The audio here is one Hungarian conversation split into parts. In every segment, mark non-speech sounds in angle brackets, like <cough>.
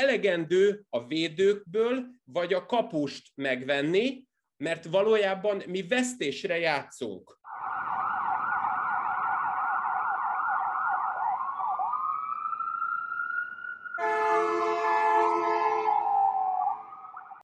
elegendő a védőkből, vagy a kapust megvenni, mert valójában mi vesztésre játszunk.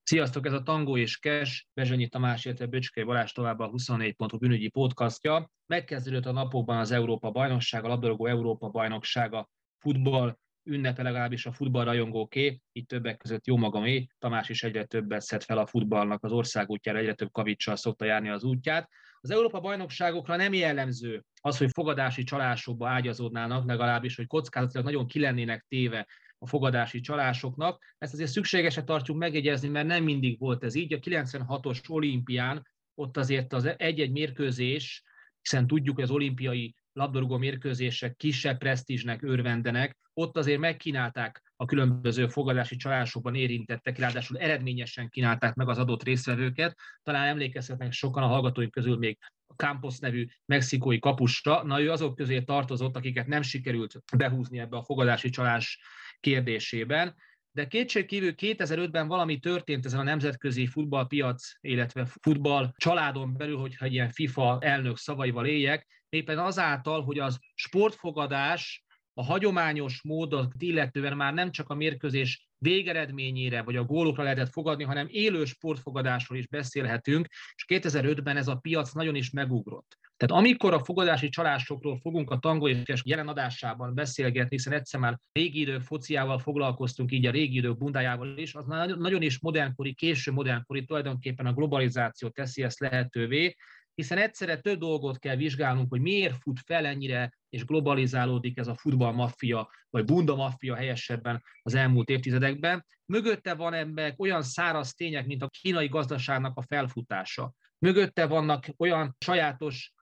Sziasztok, ez a Tangó és Kes, Bezsonyi Tamás, illetve Böcskei Balázs tovább a 24 pont bűnügyi podcastja. Megkezdődött a napokban az Európa bajnokság, a labdarúgó Európa bajnoksága futball ünnepe legalábbis a futballrajongóké, itt többek között jó magamé, Tamás is egyre többet szed fel a futballnak az ország útjára, egyre több kavicsal szokta járni az útját. Az Európa bajnokságokra nem jellemző az, hogy fogadási csalásokba ágyazódnának, legalábbis, hogy kockázatilag nagyon kilennének téve a fogadási csalásoknak. Ezt azért szükségesre tartjuk megjegyezni, mert nem mindig volt ez így. A 96-os olimpián ott azért az egy-egy mérkőzés, hiszen tudjuk, hogy az olimpiai labdarúgó mérkőzések kisebb presztízsnek örvendenek, ott azért megkínálták a különböző fogadási csalásokban érintettek, ráadásul eredményesen kínálták meg az adott résztvevőket. Talán emlékezhetnek sokan a hallgatóink közül még Campos nevű mexikói kapusra. Na, ő azok közé tartozott, akiket nem sikerült behúzni ebbe a fogadási csalás kérdésében, de kétségkívül 2005-ben valami történt ezen a nemzetközi futballpiac, illetve futball családon belül, hogyha egy ilyen FIFA elnök szavaival éljek, éppen azáltal, hogy az sportfogadás a hagyományos módot illetően már nem csak a mérkőzés végeredményére vagy a gólokra lehetett fogadni, hanem élő sportfogadásról is beszélhetünk, és 2005-ben ez a piac nagyon is megugrott. Tehát amikor a fogadási csalásokról fogunk a Tango és jelen adásában beszélgetni, hiszen egyszer már régi idők fociával foglalkoztunk, így a régi idők bundájával is, az nagyon is modernkori, késő modernkori, tulajdonképpen a globalizáció teszi ezt lehetővé, hiszen egyszerre több dolgot kell vizsgálnunk, hogy miért fut fel ennyire és globalizálódik ez a futballmaffia, vagy bunda maffia helyesebben az elmúlt évtizedekben. Mögötte van ebben olyan száraz tények, mint a kínai gazdaságnak a felfutása. Mögötte vannak olyan sajátos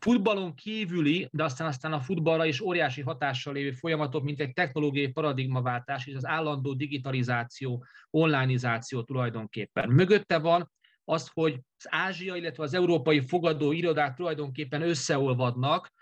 futballon kívüli, de aztán aztán a futballra is óriási hatással lévő folyamatok, mint egy technológiai paradigmaváltás és az állandó digitalizáció, onlineizáció tulajdonképpen. Mögötte van az, hogy az Ázsia, illetve az európai fogadó irodák tulajdonképpen összeolvadnak,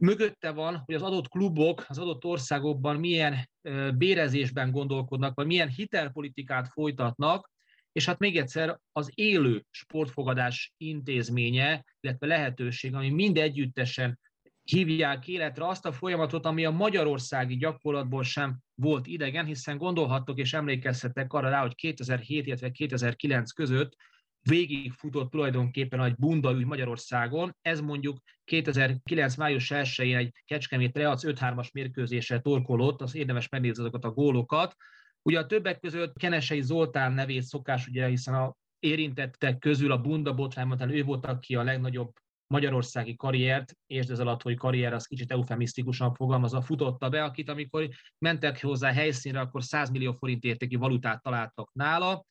mögötte van, hogy az adott klubok az adott országokban milyen bérezésben gondolkodnak, vagy milyen hitelpolitikát folytatnak, és hát még egyszer az élő sportfogadás intézménye, illetve lehetőség, ami mind együttesen hívják életre azt a folyamatot, ami a magyarországi gyakorlatból sem volt idegen, hiszen gondolhattok és emlékezhetek arra rá, hogy 2007, illetve 2009 között végigfutott tulajdonképpen egy bunda ügy Magyarországon. Ez mondjuk 2009. május 1-én egy Kecskemét Reac 5-3-as mérkőzéssel torkolott, az érdemes megnézni azokat a gólokat, Ugye a többek között Kenesei Zoltán nevét szokás, ugye, hiszen a érintettek közül a Bunda botrányban, ő volt, aki a legnagyobb magyarországi karriert, és ez alatt, hogy karrier az kicsit eufemisztikusan fogalmazva, futotta be, akit amikor mentek hozzá helyszínre, akkor 100 millió forint értékű valutát találtak nála,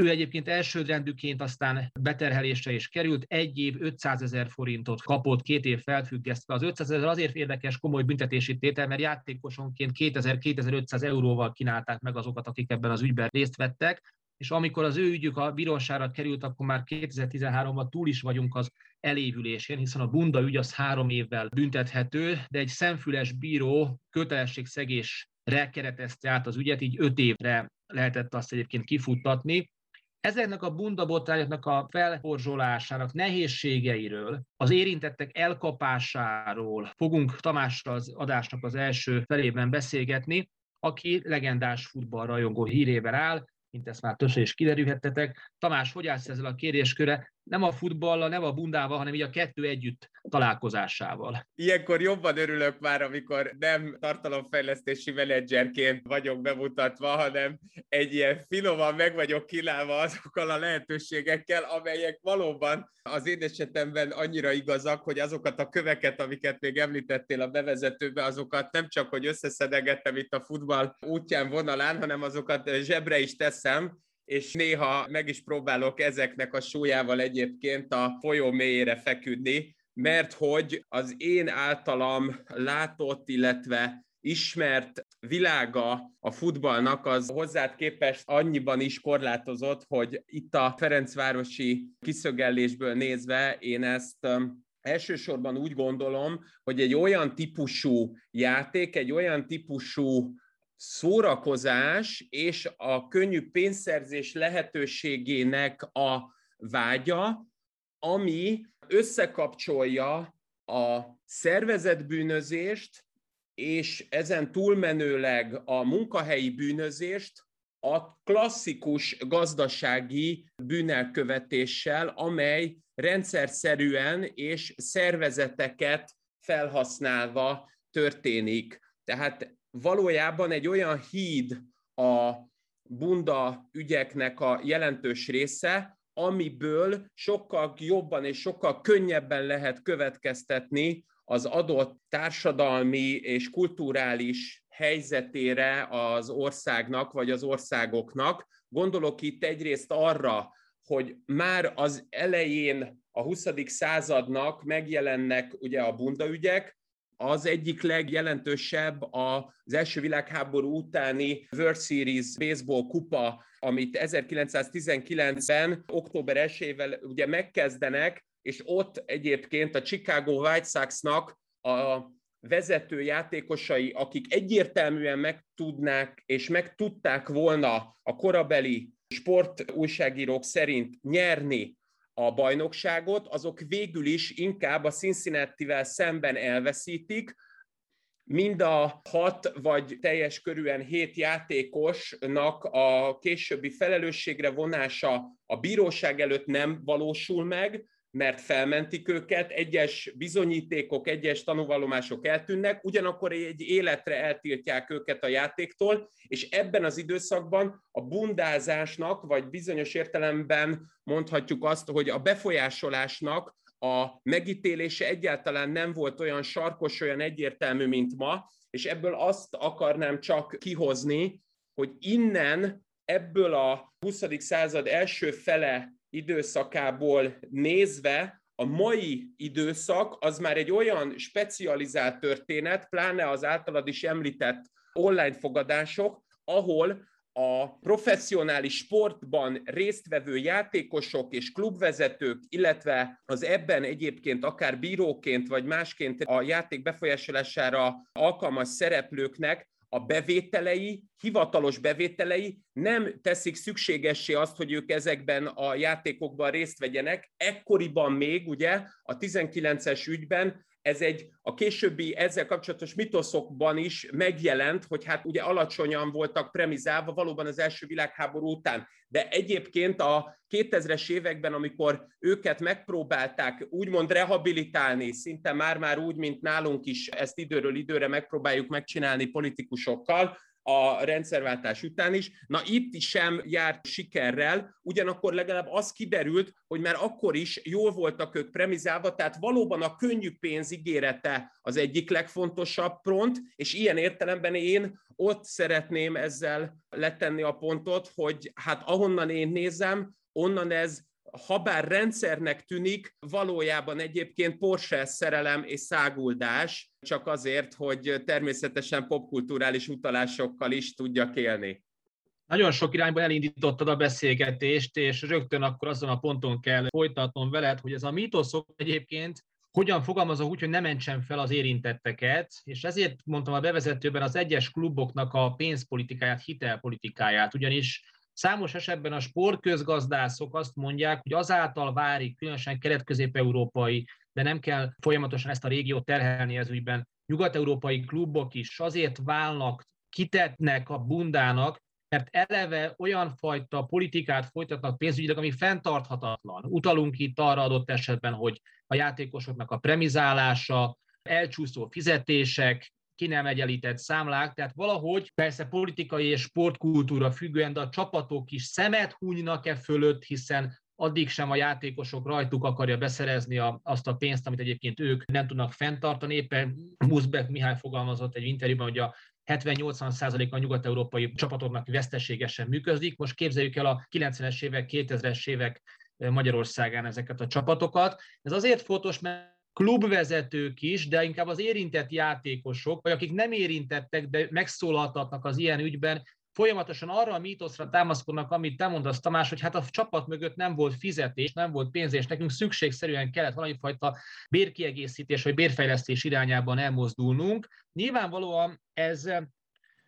ő egyébként elsődrendűként aztán beterhelésre is került, egy év 500 ezer forintot kapott, két év felfüggesztve. Az 500 ezer azért érdekes komoly büntetési tétel, mert játékosonként 2000-2500 euróval kínálták meg azokat, akik ebben az ügyben részt vettek, és amikor az ő ügyük a bíróságra került, akkor már 2013-ban túl is vagyunk az elévülésén, hiszen a bunda ügy az három évvel büntethető, de egy szemfüles bíró kötelességszegésre keretezte át az ügyet, így öt évre lehetett azt egyébként kifuttatni. Ezeknek a bundabotrányoknak a felhorzsolásának nehézségeiről, az érintettek elkapásáról fogunk Tamásra az adásnak az első felében beszélgetni, aki legendás futballrajongó hírével áll, mint ezt már többször is kiderülhettetek. Tamás, hogy állsz ezzel a kérdésköre? Nem a futballal, nem a bundával, hanem így a kettő együtt találkozásával. Ilyenkor jobban örülök már, amikor nem tartalomfejlesztési menedzserként vagyok bemutatva, hanem egy ilyen finoman meg vagyok kilálva azokkal a lehetőségekkel, amelyek valóban az én esetemben annyira igazak, hogy azokat a köveket, amiket még említettél a bevezetőbe, azokat nem csak, hogy összeszedegettem itt a futball útján vonalán, hanem azokat zsebre is teszem, és néha meg is próbálok ezeknek a súlyával egyébként a folyó mélyére feküdni, mert hogy az én általam látott, illetve ismert világa a futballnak az hozzád képest annyiban is korlátozott, hogy itt a Ferencvárosi kiszögellésből nézve én ezt elsősorban úgy gondolom, hogy egy olyan típusú játék, egy olyan típusú szórakozás és a könnyű pénzszerzés lehetőségének a vágya, ami összekapcsolja a szervezetbűnözést és ezen túlmenőleg a munkahelyi bűnözést a klasszikus gazdasági bűnelkövetéssel, amely rendszerszerűen és szervezeteket felhasználva történik. Tehát valójában egy olyan híd a bunda ügyeknek a jelentős része, amiből sokkal jobban és sokkal könnyebben lehet következtetni az adott társadalmi és kulturális helyzetére az országnak vagy az országoknak. Gondolok itt egyrészt arra, hogy már az elején a 20. századnak megjelennek ugye a bundaügyek, az egyik legjelentősebb az első világháború utáni World Series baseball kupa, amit 1919-ben, október 1 ugye megkezdenek, és ott egyébként a Chicago White Sox-nak a vezető játékosai, akik egyértelműen megtudnák és megtudták volna a korabeli sportújságírók szerint nyerni a bajnokságot, azok végül is inkább a Cincinnati-vel szemben elveszítik, mind a hat vagy teljes körűen hét játékosnak a későbbi felelősségre vonása a bíróság előtt nem valósul meg, mert felmentik őket, egyes bizonyítékok, egyes tanúvallomások eltűnnek, ugyanakkor egy életre eltiltják őket a játéktól, és ebben az időszakban a bundázásnak, vagy bizonyos értelemben mondhatjuk azt, hogy a befolyásolásnak a megítélése egyáltalán nem volt olyan sarkos, olyan egyértelmű, mint ma, és ebből azt akarnám csak kihozni, hogy innen, ebből a 20. század első fele időszakából nézve a mai időszak az már egy olyan specializált történet, pláne az általad is említett online fogadások, ahol a professzionális sportban résztvevő játékosok és klubvezetők, illetve az ebben egyébként akár bíróként vagy másként a játék befolyásolására alkalmas szereplőknek a bevételei, hivatalos bevételei nem teszik szükségessé azt, hogy ők ezekben a játékokban részt vegyenek. Ekkoriban még, ugye, a 19-es ügyben ez egy a későbbi ezzel kapcsolatos mitoszokban is megjelent, hogy hát ugye alacsonyan voltak premizálva valóban az első világháború után. De egyébként a 2000-es években, amikor őket megpróbálták úgymond rehabilitálni, szinte már-már úgy, mint nálunk is ezt időről időre megpróbáljuk megcsinálni politikusokkal, a rendszerváltás után is. Na itt is sem járt sikerrel, ugyanakkor legalább az kiderült, hogy már akkor is jól voltak ők premizálva, tehát valóban a könnyű pénz ígérete az egyik legfontosabb pont, és ilyen értelemben én ott szeretném ezzel letenni a pontot, hogy hát ahonnan én nézem, onnan ez habár rendszernek tűnik, valójában egyébként Porsche szerelem és száguldás, csak azért, hogy természetesen popkulturális utalásokkal is tudjak élni. Nagyon sok irányban elindítottad a beszélgetést, és rögtön akkor azon a ponton kell folytatnom veled, hogy ez a mítoszok egyébként hogyan fogalmazok úgy, hogy ne mentsen fel az érintetteket, és ezért mondtam a bevezetőben az egyes kluboknak a pénzpolitikáját, hitelpolitikáját, ugyanis Számos esetben a sportközgazdászok azt mondják, hogy azáltal várik, különösen kelet-közép-európai, de nem kell folyamatosan ezt a régiót terhelni ez ügyben, nyugat-európai klubok is azért válnak, kitetnek a bundának, mert eleve olyan fajta politikát folytatnak pénzügyileg, ami fenntarthatatlan. Utalunk itt arra adott esetben, hogy a játékosoknak a premizálása, elcsúszó fizetések, ki nem egyenlített számlák, tehát valahogy persze politikai és sportkultúra függően, de a csapatok is szemet hunynak e fölött, hiszen addig sem a játékosok rajtuk akarja beszerezni a, azt a pénzt, amit egyébként ők nem tudnak fenntartani. Éppen Muszbek Mihály fogalmazott egy interjúban, hogy a 70-80 a nyugat-európai csapatoknak veszteségesen működik. Most képzeljük el a 90-es évek, 2000-es évek Magyarországán ezeket a csapatokat. Ez azért fontos, mert klubvezetők is, de inkább az érintett játékosok, vagy akik nem érintettek, de megszólaltatnak az ilyen ügyben, folyamatosan arra a mítoszra támaszkodnak, amit te mondasz, Tamás, hogy hát a csapat mögött nem volt fizetés, nem volt pénz, és nekünk szükségszerűen kellett valami fajta bérkiegészítés vagy bérfejlesztés irányában elmozdulnunk. Nyilvánvalóan ez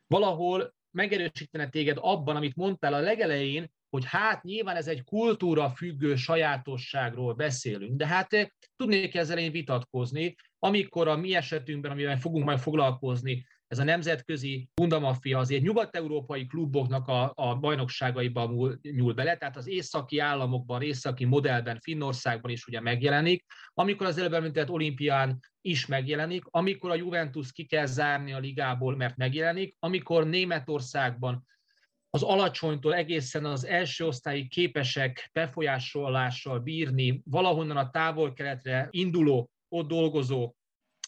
valahol megerősítene téged abban, amit mondtál a legelején, hogy hát nyilván ez egy kultúra függő sajátosságról beszélünk, de hát eh, tudnék ezzel én vitatkozni, amikor a mi esetünkben, amivel fogunk majd foglalkozni, ez a nemzetközi bundamafia azért nyugat-európai kluboknak a, a bajnokságaiban nyúl bele, tehát az északi államokban, északi modellben, Finnországban is ugye megjelenik, amikor az előbb említett olimpián is megjelenik, amikor a Juventus ki kell zárni a ligából, mert megjelenik, amikor Németországban az alacsonytól egészen az első osztályi képesek befolyásolással bírni, valahonnan a távol-keletre induló, ott dolgozó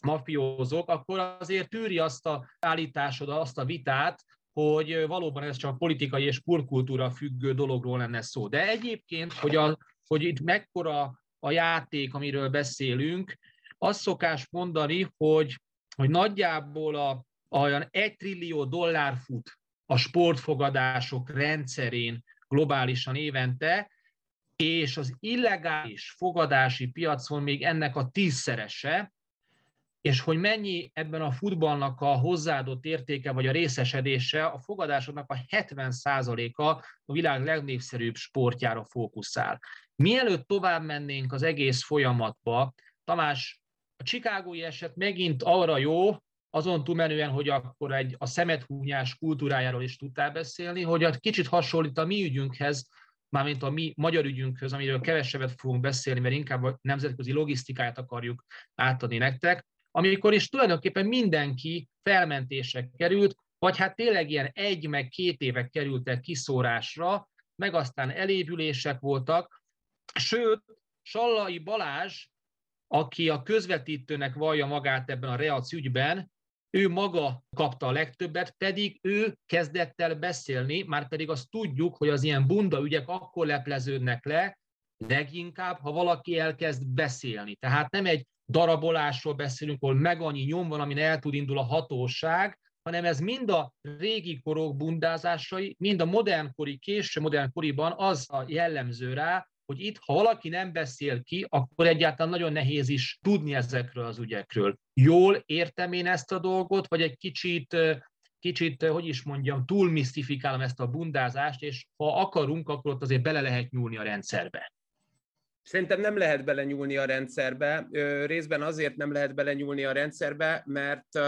mafiózók, akkor azért tűri azt a állításod, azt a vitát, hogy valóban ez csak politikai és purkultúra függő dologról lenne szó. De egyébként, hogy, a, hogy itt mekkora a játék, amiről beszélünk, azt szokás mondani, hogy, hogy nagyjából a, olyan egy trillió dollár fut a sportfogadások rendszerén globálisan évente, és az illegális fogadási piacon még ennek a tízszerese, és hogy mennyi ebben a futballnak a hozzáadott értéke vagy a részesedése, a fogadásoknak a 70%-a a világ legnépszerűbb sportjára fókuszál. Mielőtt tovább mennénk az egész folyamatba, Tamás, a Chicagói eset megint arra jó, azon túlmenően, hogy akkor egy, a szemethúnyás kultúrájáról is tudtál beszélni, hogy a kicsit hasonlít a mi ügyünkhez, mármint a mi magyar ügyünkhöz, amiről kevesebbet fogunk beszélni, mert inkább a nemzetközi logisztikát akarjuk átadni nektek, amikor is tulajdonképpen mindenki felmentésre került, vagy hát tényleg ilyen egy meg két évek kerültek kiszórásra, meg aztán elévülések voltak, sőt, Sallai Balázs, aki a közvetítőnek vallja magát ebben a Reac ügyben, ő maga kapta a legtöbbet, pedig ő kezdett el beszélni, már pedig azt tudjuk, hogy az ilyen bunda ügyek akkor lepleződnek le, leginkább, ha valaki elkezd beszélni. Tehát nem egy darabolásról beszélünk, ahol meg annyi nyom van, amin el tud indul a hatóság, hanem ez mind a régi korok bundázásai, mind a modernkori, késő modernkoriban az a jellemző rá, hogy itt, ha valaki nem beszél ki, akkor egyáltalán nagyon nehéz is tudni ezekről az ügyekről. Jól értem én ezt a dolgot, vagy egy kicsit, kicsit hogy is mondjam, túl misztifikálom ezt a bundázást, és ha akarunk, akkor ott azért bele lehet nyúlni a rendszerbe. Szerintem nem lehet belenyúlni a rendszerbe. Részben azért nem lehet belenyúlni a rendszerbe, mert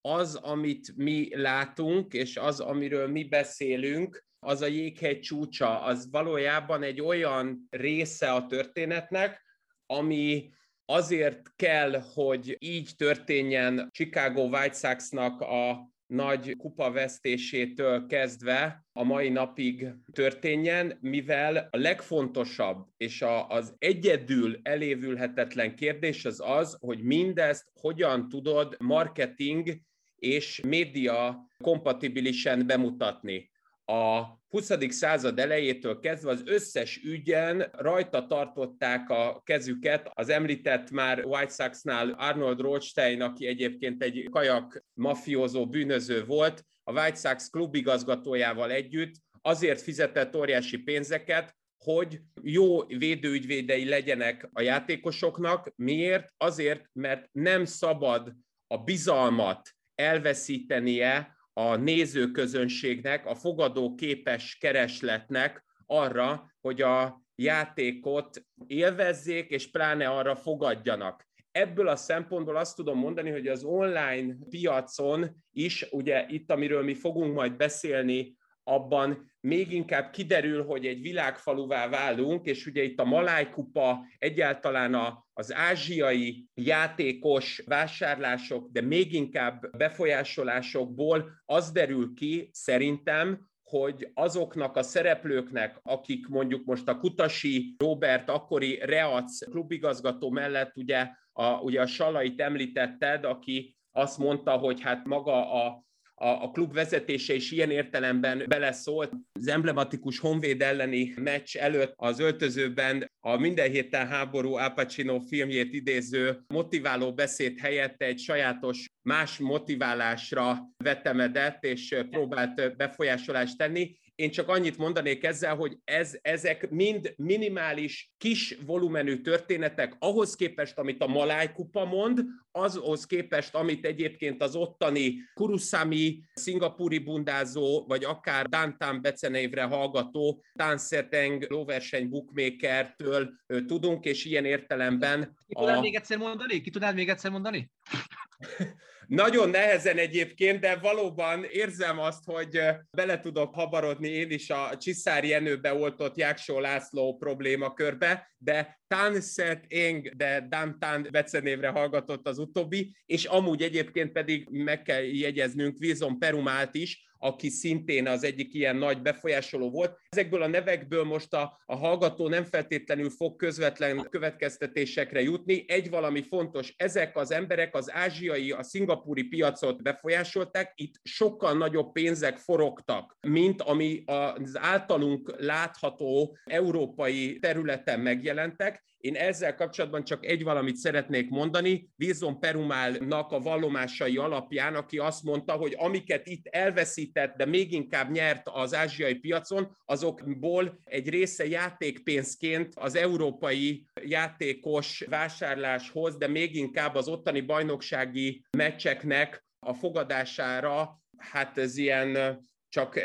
az, amit mi látunk, és az, amiről mi beszélünk, az a jéghegy csúcsa, az valójában egy olyan része a történetnek, ami azért kell, hogy így történjen Chicago White Sox-nak a nagy kupavesztésétől kezdve a mai napig történjen, mivel a legfontosabb és az egyedül elévülhetetlen kérdés az az, hogy mindezt hogyan tudod marketing és média kompatibilisen bemutatni a 20. század elejétől kezdve az összes ügyen rajta tartották a kezüket. Az említett már White Sox-nál Arnold Rothstein, aki egyébként egy kajak mafiózó bűnöző volt, a White Sox klubigazgatójával együtt azért fizetett óriási pénzeket, hogy jó védőügyvédei legyenek a játékosoknak. Miért? Azért, mert nem szabad a bizalmat elveszítenie a nézőközönségnek, a fogadó képes keresletnek arra, hogy a játékot élvezzék, és pláne arra fogadjanak. Ebből a szempontból azt tudom mondani, hogy az online piacon is, ugye itt, amiről mi fogunk majd beszélni, abban még inkább kiderül, hogy egy világfaluvá válunk, és ugye itt a Malájkupa, egyáltalán a, az ázsiai játékos vásárlások, de még inkább befolyásolásokból az derül ki szerintem, hogy azoknak a szereplőknek, akik mondjuk most a Kutasi Robert, akkori Reac klubigazgató mellett ugye a, ugye a Salait említetted, aki azt mondta, hogy hát maga a a, a klub vezetése is ilyen értelemben beleszólt. Az emblematikus Honvéd elleni meccs előtt az öltözőben a minden héten háború Al Pacino filmjét idéző motiváló beszéd helyett egy sajátos más motiválásra vetemedett, és próbált befolyásolást tenni. Én csak annyit mondanék ezzel, hogy ez, ezek mind minimális, kis volumenű történetek ahhoz képest, amit a Maláj kupa mond, azhoz képest, amit egyébként az ottani Kurusami, szingapúri bundázó, vagy akár Dantán becenévre hallgató Tanserteng lóverseny bookmakertől tudunk, és ilyen értelemben... Ki tudnád a... még egyszer mondani? Ki tudnád még egyszer mondani? <laughs> Nagyon nehezen egyébként, de valóban érzem azt, hogy bele tudok habarodni én is a Csiszár Jenőbe oltott Jáksó László problémakörbe, de Tanset Eng, de Dantan becenévre hallgatott az utóbbi, és amúgy egyébként pedig meg kell jegyeznünk Vizon Perumált is, aki szintén az egyik ilyen nagy befolyásoló volt. Ezekből a nevekből most a, a hallgató nem feltétlenül fog közvetlen következtetésekre jutni. Egy valami fontos, ezek az emberek az ázsiai, a szingapúri piacot befolyásolták, itt sokkal nagyobb pénzek forogtak, mint ami az általunk látható európai területen megjelentek, én ezzel kapcsolatban csak egy valamit szeretnék mondani. Wilson Perumálnak a vallomásai alapján, aki azt mondta, hogy amiket itt elveszített, de még inkább nyert az ázsiai piacon, azokból egy része játékpénzként az európai játékos vásárláshoz, de még inkább az ottani bajnoksági meccseknek a fogadására, hát ez ilyen csak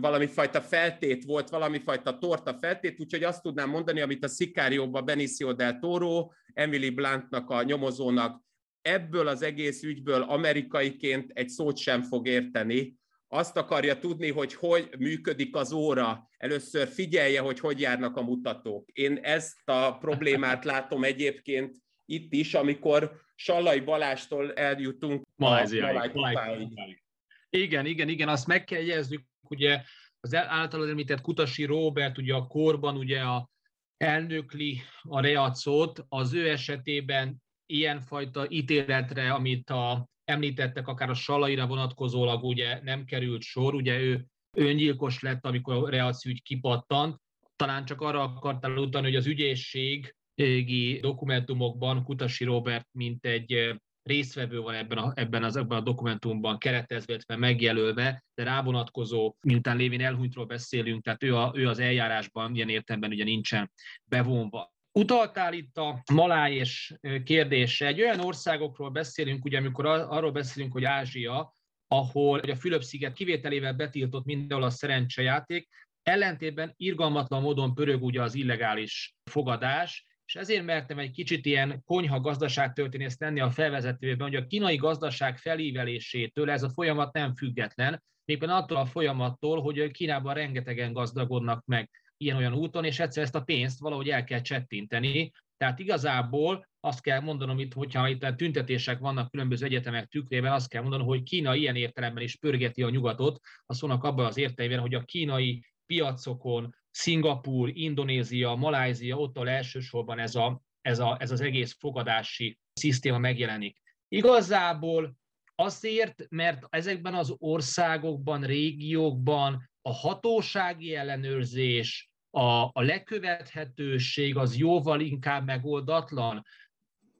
valami fajta feltét volt, valami fajta torta feltét, úgyhogy azt tudnám mondani, amit a Sicario-ba Benicio del Toro, Emily Bluntnak a nyomozónak ebből az egész ügyből amerikaiként egy szót sem fog érteni. Azt akarja tudni, hogy hogy működik az óra. Először figyelje, hogy hogy járnak a mutatók. Én ezt a problémát <laughs> látom egyébként itt is, amikor Sallai Balástól eljutunk Malajziáig. Igen, igen, igen, azt meg kell jegyeznünk, ugye az általad említett Kutasi Robert, ugye a korban ugye a elnökli a reacót, az ő esetében ilyenfajta ítéletre, amit a, említettek, akár a Salaira vonatkozólag ugye nem került sor, ugye ő öngyilkos lett, amikor a reakció ügy kipattant, talán csak arra akartál utalni, hogy az ügyészségi dokumentumokban Kutasi Robert, mint egy résztvevő van ebben a, ebben, az, ebben a dokumentumban keretezve, megjelölve, de rávonatkozó, miután Lévin elhunytról beszélünk, tehát ő, a, ő az eljárásban ilyen értelemben ugye nincsen bevonva. Utaltál itt a maláj és kérdése. Egy olyan országokról beszélünk, ugye amikor arról beszélünk, hogy Ázsia, ahol a Fülöp-sziget kivételével betiltott mindenhol a szerencsejáték, ellentétben irgalmatlan módon pörög ugye az illegális fogadás, és ezért mertem egy kicsit ilyen konyha gazdaságtörténész tenni a felvezetőben, hogy a kínai gazdaság felívelésétől ez a folyamat nem független, éppen attól a folyamattól, hogy Kínában rengetegen gazdagodnak meg ilyen-olyan úton, és egyszer ezt a pénzt valahogy el kell csettinteni. Tehát igazából azt kell mondanom itt, hogyha itt tüntetések vannak különböző egyetemek tükrében, azt kell mondanom, hogy Kína ilyen értelemben is pörgeti a nyugatot, a szónak abban az értelemben, hogy a kínai piacokon Szingapúr, Indonézia, Malázia, ott elsősorban ez, a, ez, a, ez az egész fogadási szisztéma megjelenik. Igazából azért, mert ezekben az országokban, régiókban a hatósági ellenőrzés, a, a lekövethetőség az jóval inkább megoldatlan.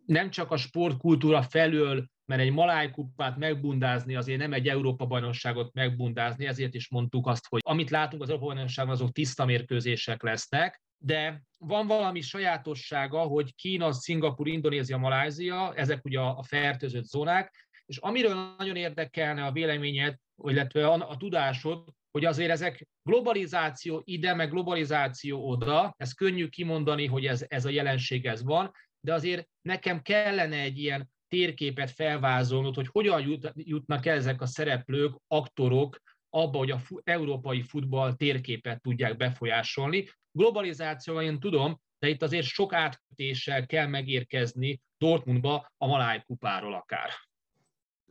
Nem csak a sportkultúra felől mert egy malájkupát megbundázni azért nem egy Európa-bajnokságot megbundázni, ezért is mondtuk azt, hogy amit látunk az Európa-bajnokságon, azok tiszta mérkőzések lesznek, de van valami sajátossága, hogy Kína, Szingapur, Indonézia, Malázia, ezek ugye a fertőzött zónák, és amiről nagyon érdekelne a véleményed, illetve a, a tudásod, hogy azért ezek globalizáció ide, meg globalizáció oda, ez könnyű kimondani, hogy ez, ez a jelenség ez van, de azért nekem kellene egy ilyen térképet felvázolnod, hogy hogyan jut, jutnak el ezek a szereplők, aktorok abba, hogy a fu- európai futball térképet tudják befolyásolni. Globalizációval én tudom, de itt azért sok átkötéssel kell megérkezni Dortmundba a Maláj kupáról akár.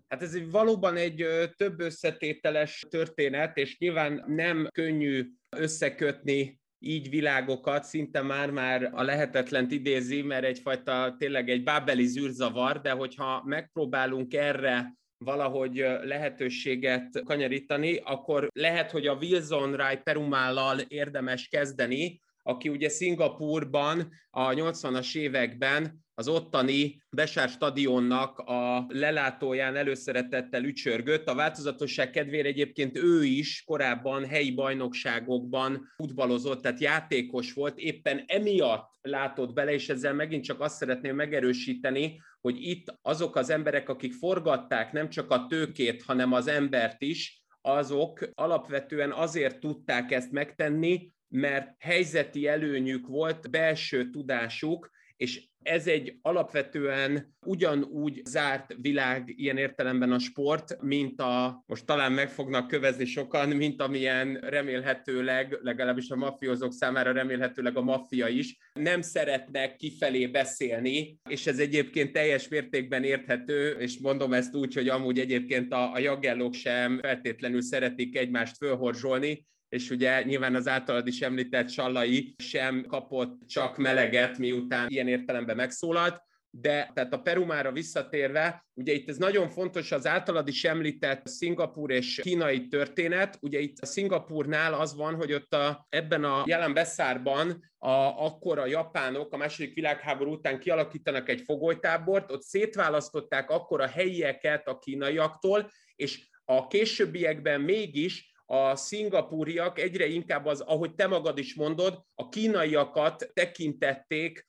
Hát ez valóban egy több összetételes történet, és nyilván nem könnyű összekötni így világokat szinte már-már a lehetetlent idézi, mert egyfajta tényleg egy bábeli zűrzavar, de hogyha megpróbálunk erre valahogy lehetőséget kanyarítani, akkor lehet, hogy a Wilson Rai Perumállal érdemes kezdeni, aki ugye Szingapurban a 80-as években az ottani Besár stadionnak a lelátóján előszeretettel ücsörgött. A változatosság kedvére egyébként ő is korábban helyi bajnokságokban futballozott, tehát játékos volt, éppen emiatt látott bele, és ezzel megint csak azt szeretném megerősíteni, hogy itt azok az emberek, akik forgatták nem csak a tőkét, hanem az embert is, azok alapvetően azért tudták ezt megtenni, mert helyzeti előnyük volt, belső tudásuk, és ez egy alapvetően ugyanúgy zárt világ ilyen értelemben a sport, mint a, most talán meg fognak kövezni sokan, mint amilyen remélhetőleg, legalábbis a mafiózók számára remélhetőleg a maffia is, nem szeretnek kifelé beszélni, és ez egyébként teljes mértékben érthető, és mondom ezt úgy, hogy amúgy egyébként a, a jagellók sem feltétlenül szeretik egymást fölhorzsolni, és ugye nyilván az általad is említett Sallai sem kapott csak meleget, miután ilyen értelemben megszólalt, de tehát a Perumára visszatérve, ugye itt ez nagyon fontos az általad is említett Szingapúr és kínai történet, ugye itt a Szingapúrnál az van, hogy ott a, ebben a jelen beszárban a, akkor a japánok a második világháború után kialakítanak egy fogolytábort, ott szétválasztották akkor a helyieket a kínaiaktól, és a későbbiekben mégis a szingapúriak egyre inkább az, ahogy te magad is mondod, a kínaiakat tekintették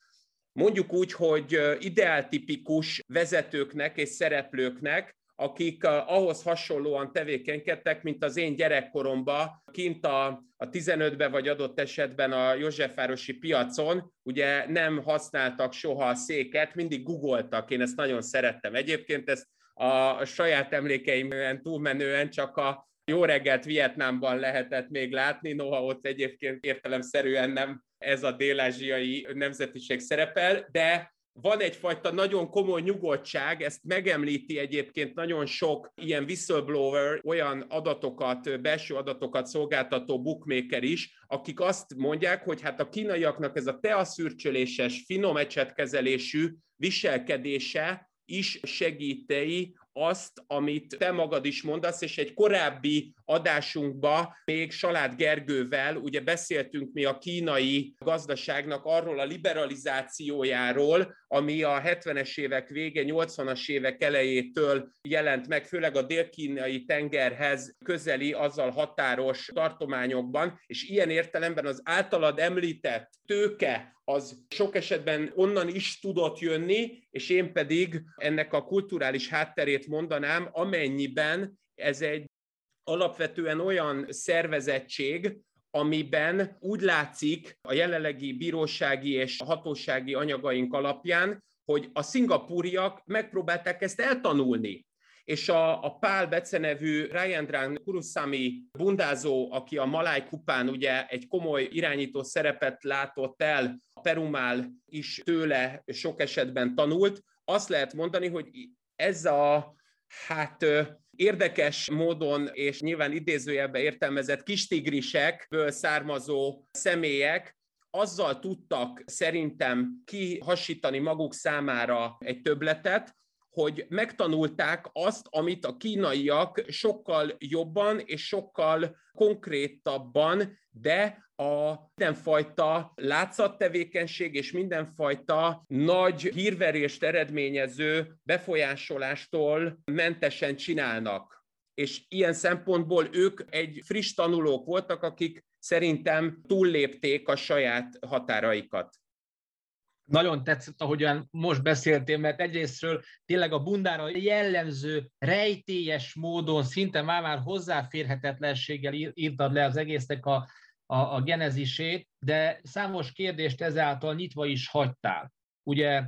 mondjuk úgy, hogy ideáltipikus vezetőknek és szereplőknek, akik ahhoz hasonlóan tevékenykedtek, mint az én gyerekkoromban, kint a, a 15-be vagy adott esetben a Józsefvárosi piacon, ugye nem használtak soha a széket, mindig googoltak, én ezt nagyon szerettem. Egyébként ezt a saját emlékeimben túlmenően csak a jó reggelt Vietnámban lehetett még látni, noha ott egyébként értelemszerűen nem ez a dél-ázsiai nemzetiség szerepel, de van egyfajta nagyon komoly nyugodtság, ezt megemlíti egyébként nagyon sok ilyen whistleblower, olyan adatokat, belső adatokat szolgáltató bookmaker is, akik azt mondják, hogy hát a kínaiaknak ez a teaszürcsöléses, finom ecsetkezelésű viselkedése is segítei azt, amit te magad is mondasz, és egy korábbi adásunkba még Salát Gergővel ugye beszéltünk mi a kínai gazdaságnak arról a liberalizációjáról, ami a 70-es évek vége, 80-as évek elejétől jelent meg, főleg a dél-kínai tengerhez közeli, azzal határos tartományokban, és ilyen értelemben az általad említett tőke az sok esetben onnan is tudott jönni, és én pedig ennek a kulturális hátterét mondanám, amennyiben ez egy alapvetően olyan szervezettség, amiben úgy látszik a jelenlegi bírósági és hatósági anyagaink alapján, hogy a szingapúriak megpróbálták ezt eltanulni. És a, a Pál becenevű Rajendran Kurusami bundázó, aki a Maláj kupán ugye egy komoly irányító szerepet látott el, a Perumál is tőle sok esetben tanult, azt lehet mondani, hogy ez a hát érdekes módon és nyilván idézőjelben értelmezett kistigrisekből származó személyek azzal tudtak szerintem kihasítani maguk számára egy töbletet, hogy megtanulták azt, amit a kínaiak sokkal jobban és sokkal konkrétabban, de a mindenfajta látszattevékenység és mindenfajta nagy hírverést eredményező befolyásolástól mentesen csinálnak. És ilyen szempontból ők egy friss tanulók voltak, akik szerintem túllépték a saját határaikat nagyon tetszett, ahogyan most beszéltél, mert egyrésztről tényleg a bundára jellemző, rejtélyes módon, szinte már, már hozzáférhetetlenséggel írtad le az egésznek a, a, a genezisét, de számos kérdést ezáltal nyitva is hagytál. Ugye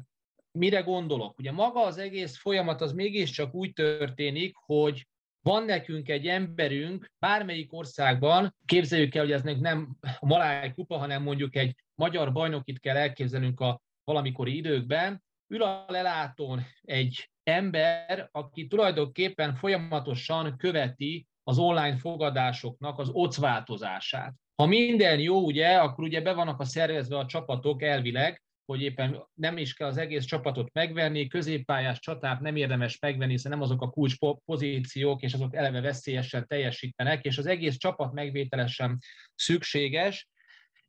mire gondolok? Ugye maga az egész folyamat az mégiscsak úgy történik, hogy van nekünk egy emberünk bármelyik országban, képzeljük el, hogy ez nem a Maláj kupa, hanem mondjuk egy magyar bajnokit kell elképzelnünk a valamikori időkben, ül a lelátón egy ember, aki tulajdonképpen folyamatosan követi az online fogadásoknak az ocváltozását. Ha minden jó, ugye, akkor ugye be vannak a szervezve a csapatok elvileg, hogy éppen nem is kell az egész csapatot megvenni, középpályás csatát nem érdemes megvenni, hiszen nem azok a kulcs pozíciók, és azok eleve veszélyesen teljesítenek, és az egész csapat megvétele sem szükséges,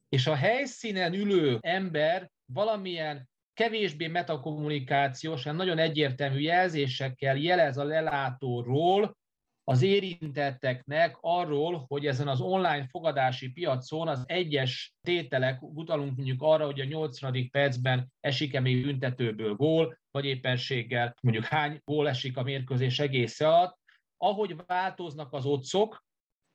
és a helyszínen ülő ember valamilyen kevésbé metakommunikációs, hanem nagyon egyértelmű jelzésekkel jelez a lelátóról az érintetteknek arról, hogy ezen az online fogadási piacon az egyes tételek, utalunk mondjuk arra, hogy a 80. percben esik-e még büntetőből gól, vagy éppenséggel mondjuk hány gól esik a mérkőzés egész alatt, ahogy változnak az otcok,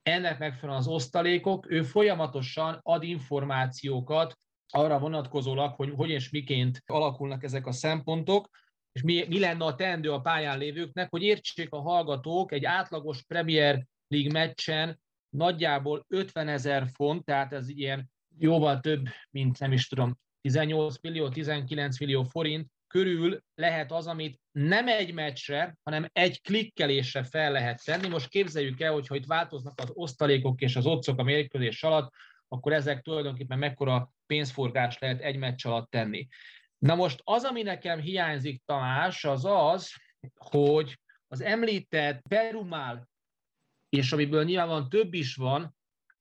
ennek megfelelően az osztalékok, ő folyamatosan ad információkat arra vonatkozólag, hogy hogy és miként alakulnak ezek a szempontok, és mi, mi lenne a teendő a pályán lévőknek, hogy értsék a hallgatók egy átlagos Premier League meccsen nagyjából 50 ezer font, tehát ez ilyen jóval több, mint nem is tudom, 18 millió, 19 millió forint körül lehet az, amit nem egy meccsre, hanem egy klikkelésre fel lehet tenni. Most képzeljük el, hogy ha itt változnak az osztalékok és az otcok a mérkőzés alatt, akkor ezek tulajdonképpen mekkora pénzforgás lehet egy meccs alatt tenni. Na most az, ami nekem hiányzik, Tamás, az az, hogy az említett Perumál, és amiből nyilván több is van,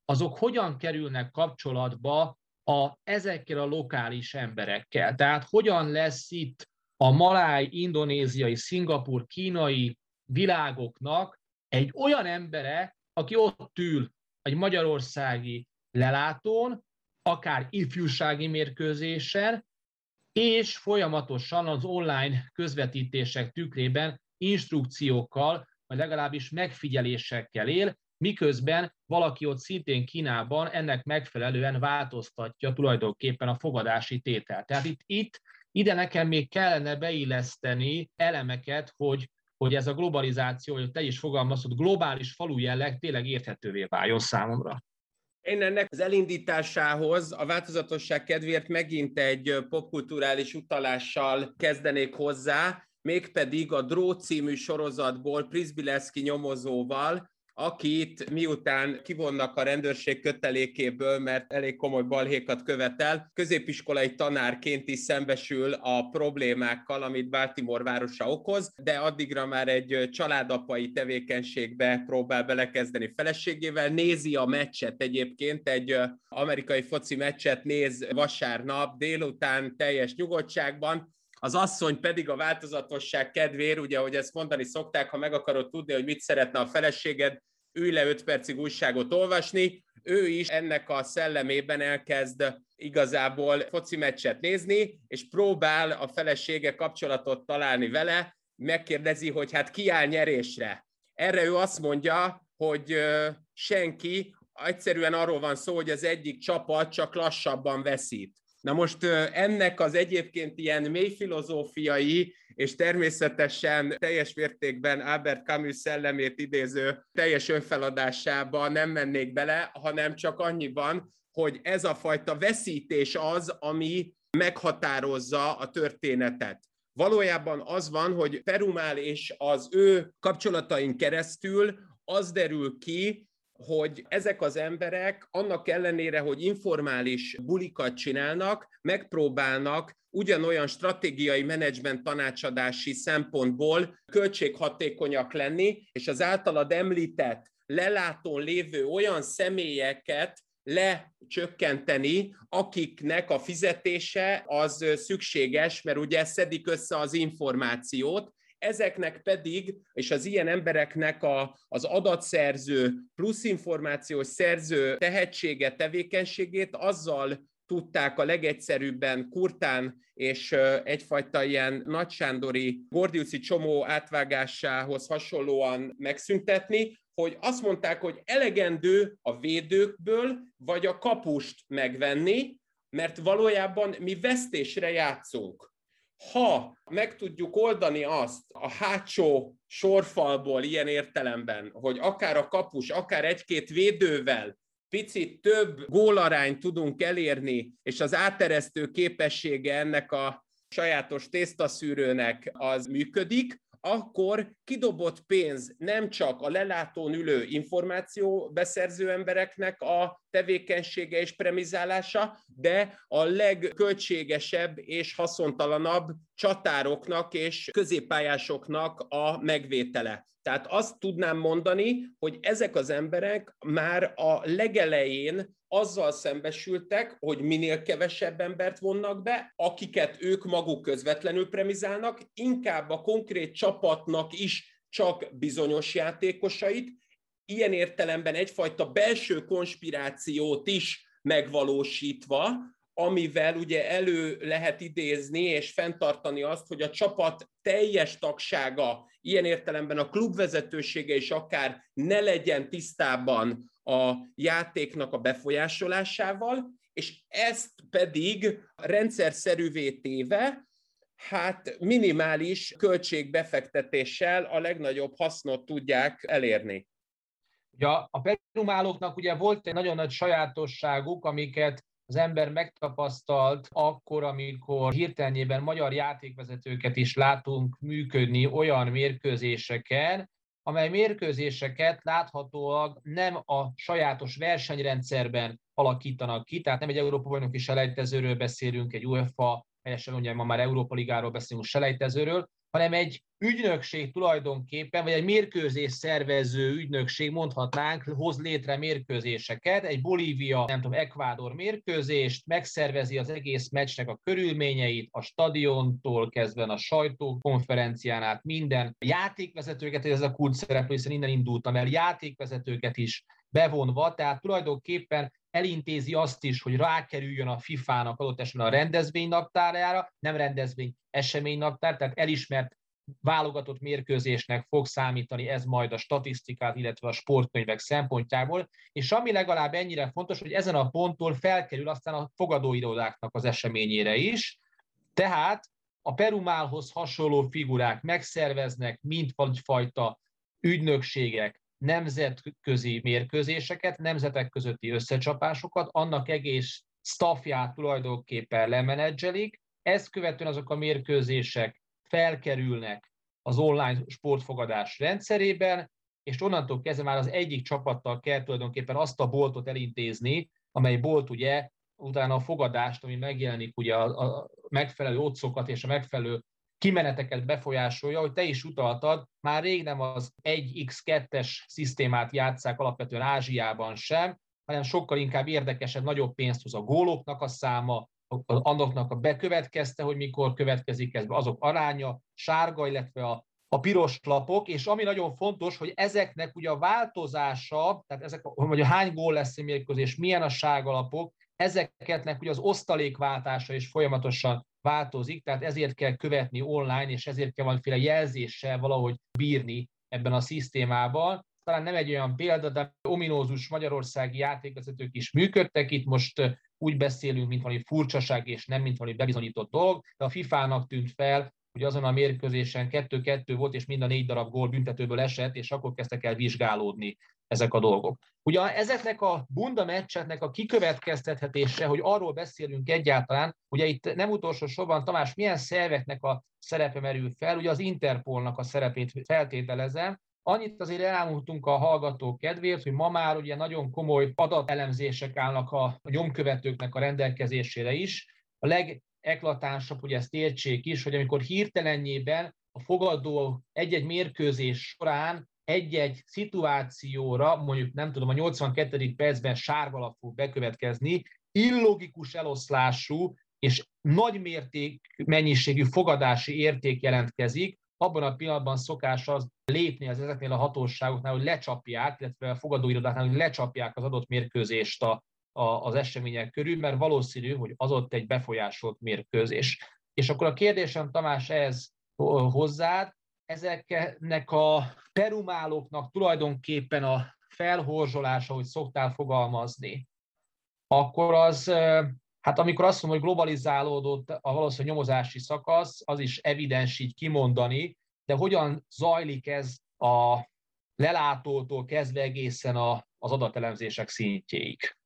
azok hogyan kerülnek kapcsolatba a, ezekkel a lokális emberekkel. Tehát hogyan lesz itt a maláj, indonéziai, szingapur, kínai világoknak egy olyan embere, aki ott ül egy magyarországi lelátón, akár ifjúsági mérkőzésen, és folyamatosan az online közvetítések tükrében instrukciókkal, vagy legalábbis megfigyelésekkel él, miközben valaki ott szintén Kínában ennek megfelelően változtatja tulajdonképpen a fogadási tételt. Tehát itt, itt ide nekem még kellene beilleszteni elemeket, hogy, hogy ez a globalizáció, hogy te is fogalmazod, globális falu jelleg tényleg érthetővé váljon számomra. Én ennek az elindításához a változatosság kedvéért megint egy popkulturális utalással kezdenék hozzá, mégpedig a Dró című sorozatból Prisbileszki nyomozóval, akit miután kivonnak a rendőrség kötelékéből, mert elég komoly balhékat követel, középiskolai tanárként is szembesül a problémákkal, amit Baltimore városa okoz, de addigra már egy családapai tevékenységbe próbál belekezdeni feleségével, nézi a meccset egyébként, egy amerikai foci meccset néz vasárnap délután teljes nyugodtságban, az asszony pedig a változatosság kedvéért, ugye, hogy ezt mondani szokták, ha meg akarod tudni, hogy mit szeretne a feleséged, ülj le 5 percig újságot olvasni, ő is ennek a szellemében elkezd igazából foci meccset nézni, és próbál a felesége kapcsolatot találni vele, megkérdezi, hogy hát ki áll nyerésre. Erre ő azt mondja, hogy senki, egyszerűen arról van szó, hogy az egyik csapat csak lassabban veszít. Na most ennek az egyébként ilyen mély filozófiai és természetesen teljes mértékben Albert Camus szellemét idéző teljes önfeladásába nem mennék bele, hanem csak annyiban, hogy ez a fajta veszítés az, ami meghatározza a történetet. Valójában az van, hogy Perumál és az ő kapcsolatain keresztül az derül ki, hogy ezek az emberek annak ellenére, hogy informális bulikat csinálnak, megpróbálnak ugyanolyan stratégiai menedzsment tanácsadási szempontból költséghatékonyak lenni, és az általad említett lelátón lévő olyan személyeket lecsökkenteni, akiknek a fizetése az szükséges, mert ugye szedik össze az információt, ezeknek pedig, és az ilyen embereknek a, az adatszerző plusz információs szerző tehetsége, tevékenységét azzal tudták a legegyszerűbben kurtán és egyfajta ilyen nagysándori gordiuszi csomó átvágásához hasonlóan megszüntetni, hogy azt mondták, hogy elegendő a védőkből vagy a kapust megvenni, mert valójában mi vesztésre játszunk. Ha meg tudjuk oldani azt a hátsó sorfalból ilyen értelemben, hogy akár a kapus, akár egy-két védővel picit több gólarányt tudunk elérni, és az áteresztő képessége ennek a sajátos tésztaszűrőnek az működik, akkor kidobott pénz nem csak a lelátón ülő információ beszerző embereknek a tevékenysége és premizálása, de a legköltségesebb és haszontalanabb csatároknak és középpályásoknak a megvétele. Tehát azt tudnám mondani, hogy ezek az emberek már a legelején azzal szembesültek, hogy minél kevesebb embert vonnak be, akiket ők maguk közvetlenül premizálnak, inkább a konkrét csapatnak is csak bizonyos játékosait, ilyen értelemben egyfajta belső konspirációt is megvalósítva, amivel ugye elő lehet idézni és fenntartani azt, hogy a csapat teljes tagsága, ilyen értelemben a klubvezetősége is akár ne legyen tisztában a játéknak a befolyásolásával, és ezt pedig rendszerszerűvé téve, hát minimális költségbefektetéssel a legnagyobb hasznot tudják elérni. Ja, a perumálóknak ugye volt egy nagyon nagy sajátosságuk, amiket az ember megtapasztalt akkor, amikor hirtelenjében magyar játékvezetőket is látunk működni olyan mérkőzéseken, amely mérkőzéseket láthatólag nem a sajátos versenyrendszerben alakítanak ki, tehát nem egy Európa bajnoki selejtezőről beszélünk, egy UEFA, helyesen ugye ma már Európa Ligáról beszélünk selejtezőről, hanem egy ügynökség tulajdonképpen, vagy egy mérkőzés szervező ügynökség, mondhatnánk, hoz létre mérkőzéseket, egy Bolívia, nem tudom, Ekvádor mérkőzést, megszervezi az egész meccsnek a körülményeit, a stadiontól kezdve a sajtókonferencián át minden játékvezetőket, ez a kult szereplő, hiszen innen indultam el, játékvezetőket is bevonva, tehát tulajdonképpen elintézi azt is, hogy rákerüljön a FIFA-nak adott esetben a rendezvénynaptárára, nem rendezvény, eseménynaptár, tehát elismert válogatott mérkőzésnek fog számítani ez majd a statisztikát, illetve a sportkönyvek szempontjából, és ami legalább ennyire fontos, hogy ezen a ponttól felkerül aztán a fogadóirodáknak az eseményére is, tehát a Perumálhoz hasonló figurák megszerveznek mindfajta ügynökségek, nemzetközi mérkőzéseket, nemzetek közötti összecsapásokat, annak egész staffját tulajdonképpen lemenedzselik, ezt követően azok a mérkőzések felkerülnek az online sportfogadás rendszerében, és onnantól kezdve már az egyik csapattal kell tulajdonképpen azt a boltot elintézni, amely bolt ugye utána a fogadást, ami megjelenik ugye a, a megfelelő otcokat és a megfelelő kimeneteket befolyásolja, hogy te is utaltad, már rég nem az 1x2-es szisztémát játszák alapvetően Ázsiában sem, hanem sokkal inkább érdekesebb, nagyobb pénzt hoz a góloknak a száma, annaknak a bekövetkezte, hogy mikor következik ez be, azok aránya, sárga, illetve a, a piros lapok, és ami nagyon fontos, hogy ezeknek ugye a változása, tehát ezek, hogy hány gól lesz a mérkőzés, milyen a sárgalapok, ezeketnek ugye az osztalékváltása is folyamatosan változik, tehát ezért kell követni online, és ezért kell valamiféle jelzéssel valahogy bírni ebben a szisztémában. Talán nem egy olyan példa, de ominózus magyarországi játékvezetők is működtek. Itt most úgy beszélünk, mint valami furcsaság, és nem mint valami bebizonyított dolog, de a FIFA-nak tűnt fel, hogy azon a mérkőzésen 2-2 volt, és mind a négy darab gól büntetőből esett, és akkor kezdtek el vizsgálódni ezek a dolgok. Ugye ezeknek a bunda meccseknek a kikövetkeztethetése, hogy arról beszélünk egyáltalán, ugye itt nem utolsó sorban, Tamás, milyen szerveknek a szerepe merül fel, ugye az Interpolnak a szerepét feltételezem, Annyit azért elmondtunk a hallgató kedvéért, hogy ma már ugye nagyon komoly adatelemzések állnak a nyomkövetőknek a rendelkezésére is. A legeklatánsabb, hogy ezt értsék is, hogy amikor hirtelenjében a fogadó egy-egy mérkőzés során egy-egy szituációra, mondjuk nem tudom, a 82. percben sárgalap fog bekövetkezni, illogikus eloszlású és nagy mérték mennyiségű fogadási érték jelentkezik, abban a pillanatban szokás az lépni az ezeknél a hatóságoknál, hogy lecsapják, illetve a fogadóirodáknál, hogy lecsapják az adott mérkőzést a, a, az események körül, mert valószínű, hogy az ott egy befolyásolt mérkőzés. És akkor a kérdésem, Tamás, ez hozzád, ezeknek a perumálóknak tulajdonképpen a felhorzsolása, hogy szoktál fogalmazni, akkor az, hát amikor azt mondom, hogy globalizálódott a valószínűleg nyomozási szakasz, az is evidens így kimondani, de hogyan zajlik ez a lelátótól kezdve egészen a, az adatelemzések szintjéig?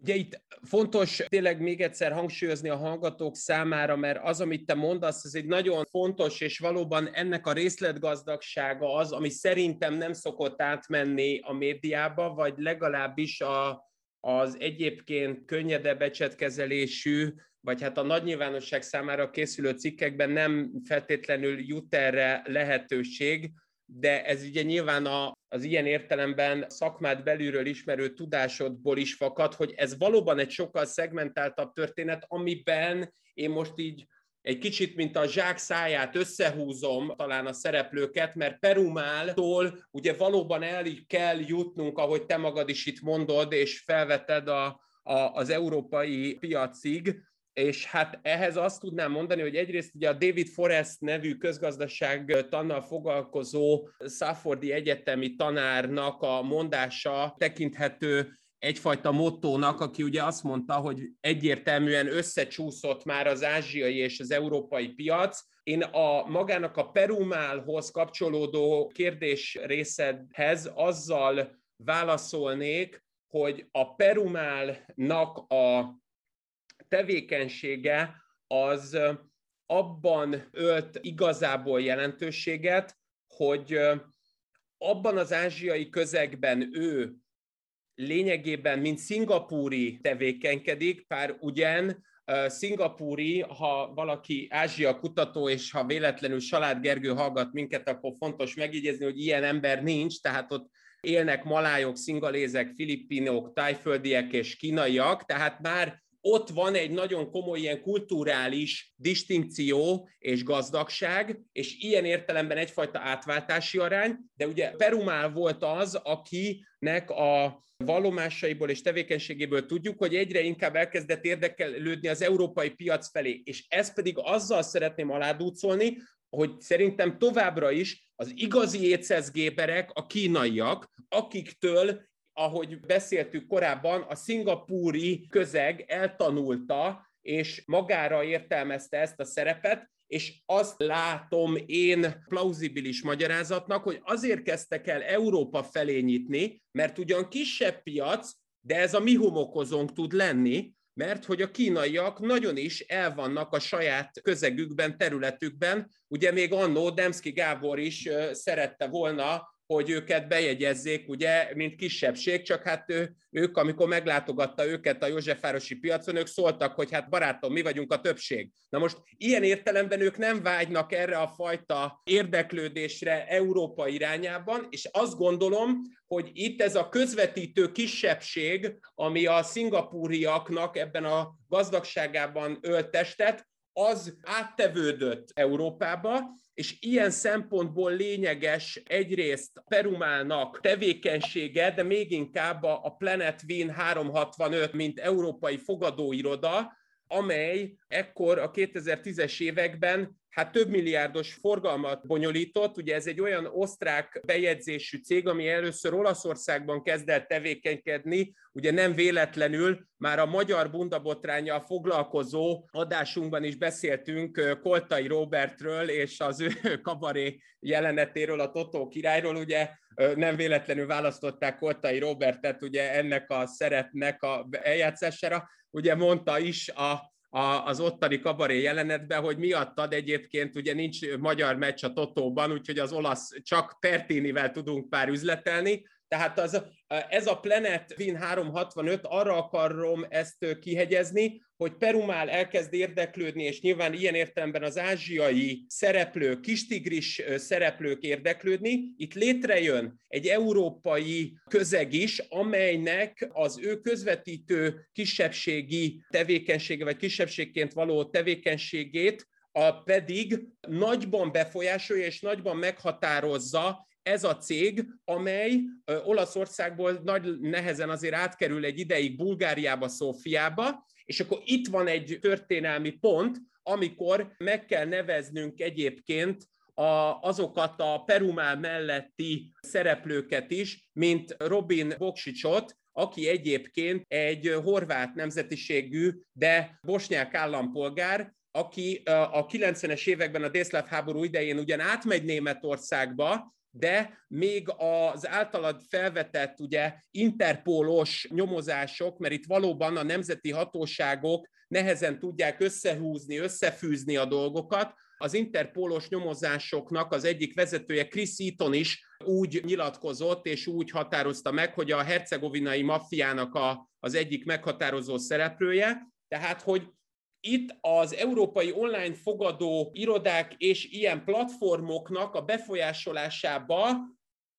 Ugye itt fontos tényleg még egyszer hangsúlyozni a hallgatók számára, mert az, amit te mondasz, ez egy nagyon fontos, és valóban ennek a részletgazdagsága az, ami szerintem nem szokott átmenni a médiába, vagy legalábbis a, az egyébként könnyedebb ecsetkezelésű, vagy hát a nagy nyilvánosság számára készülő cikkekben nem feltétlenül jut erre lehetőség, de ez ugye nyilván a, az ilyen értelemben szakmát belülről ismerő tudásodból is fakad, hogy ez valóban egy sokkal szegmentáltabb történet, amiben én most így egy kicsit, mint a zsák száját összehúzom talán a szereplőket, mert Perumáltól ugye valóban el kell jutnunk, ahogy te magad is itt mondod, és felveted a, a, az európai piacig, és hát ehhez azt tudnám mondani, hogy egyrészt ugye a David Forrest nevű közgazdaság tannal foglalkozó Szaffordi egyetemi tanárnak a mondása tekinthető egyfajta mottónak, aki ugye azt mondta, hogy egyértelműen összecsúszott már az ázsiai és az európai piac. Én a magának a Perumálhoz kapcsolódó kérdés részedhez azzal válaszolnék, hogy a Perumálnak a tevékenysége az abban ölt igazából jelentőséget, hogy abban az ázsiai közegben ő lényegében, mint szingapúri tevékenykedik, pár ugyan szingapúri, ha valaki Ázsia kutató, és ha véletlenül Salád Gergő hallgat minket, akkor fontos megjegyezni, hogy ilyen ember nincs, tehát ott élnek malájok, szingalézek, filippinok, tájföldiek és kínaiak, tehát már ott van egy nagyon komoly ilyen kulturális distinkció és gazdagság, és ilyen értelemben egyfajta átváltási arány, de ugye Perumál volt az, akinek a vallomásaiból és tevékenységéből tudjuk, hogy egyre inkább elkezdett érdekelődni az európai piac felé, és ezt pedig azzal szeretném aládúcolni, hogy szerintem továbbra is az igazi étszezgéberek a kínaiak, akiktől ahogy beszéltük korábban, a szingapúri közeg eltanulta, és magára értelmezte ezt a szerepet, és azt látom én plauzibilis magyarázatnak, hogy azért kezdtek el Európa felé nyitni, mert ugyan kisebb piac, de ez a mi homokozónk tud lenni, mert hogy a kínaiak nagyon is elvannak a saját közegükben, területükben. Ugye még annó Demszki Gábor is szerette volna hogy őket bejegyezzék, ugye, mint kisebbség, csak hát ő, ők, amikor meglátogatta őket a Józsefvárosi piacon, ők szóltak, hogy hát barátom, mi vagyunk a többség. Na most ilyen értelemben ők nem vágynak erre a fajta érdeklődésre Európa irányában, és azt gondolom, hogy itt ez a közvetítő kisebbség, ami a szingapúriaknak ebben a gazdagságában öltestet, az áttevődött Európába, és ilyen szempontból lényeges egyrészt Perumának tevékenysége, de még inkább a Planet Win 365, mint európai fogadóiroda, amely ekkor a 2010-es években hát több milliárdos forgalmat bonyolított. Ugye ez egy olyan osztrák bejegyzésű cég, ami először Olaszországban kezdett tevékenykedni, ugye nem véletlenül már a magyar bundabotrányjal foglalkozó adásunkban is beszéltünk Koltai Robertről és az ő <laughs> kabaré jelenetéről, a Totó királyról, ugye nem véletlenül választották Koltai Robertet ugye ennek a szerepnek a eljátszására, ugye mondta is a a, az ottani kabaré jelenetben, hogy miattad egyébként ugye nincs magyar meccs a Totóban, úgyhogy az olasz csak Pertinivel tudunk pár üzletelni, tehát az, ez a Planet Win 365, arra akarom ezt kihegyezni, hogy Perumál elkezd érdeklődni, és nyilván ilyen értelemben az ázsiai szereplők, kistigris szereplők érdeklődni. Itt létrejön egy európai közeg is, amelynek az ő közvetítő kisebbségi tevékenysége, vagy kisebbségként való tevékenységét a pedig nagyban befolyásolja és nagyban meghatározza ez a cég, amely Olaszországból nagy nehezen azért átkerül egy ideig Bulgáriába, Szófiába, és akkor itt van egy történelmi pont, amikor meg kell neveznünk egyébként a, azokat a Perumál melletti szereplőket is, mint Robin Boksicsot, aki egyébként egy horvát nemzetiségű, de bosnyák állampolgár, aki a 90-es években a délszláv háború idején ugyan átmegy Németországba, de még az általad felvetett ugye interpólos nyomozások, mert itt valóban a nemzeti hatóságok nehezen tudják összehúzni, összefűzni a dolgokat, az interpólos nyomozásoknak az egyik vezetője Chris Eaton is úgy nyilatkozott és úgy határozta meg, hogy a hercegovinai maffiának a, az egyik meghatározó szereplője, tehát hogy itt az európai online fogadó irodák és ilyen platformoknak a befolyásolásába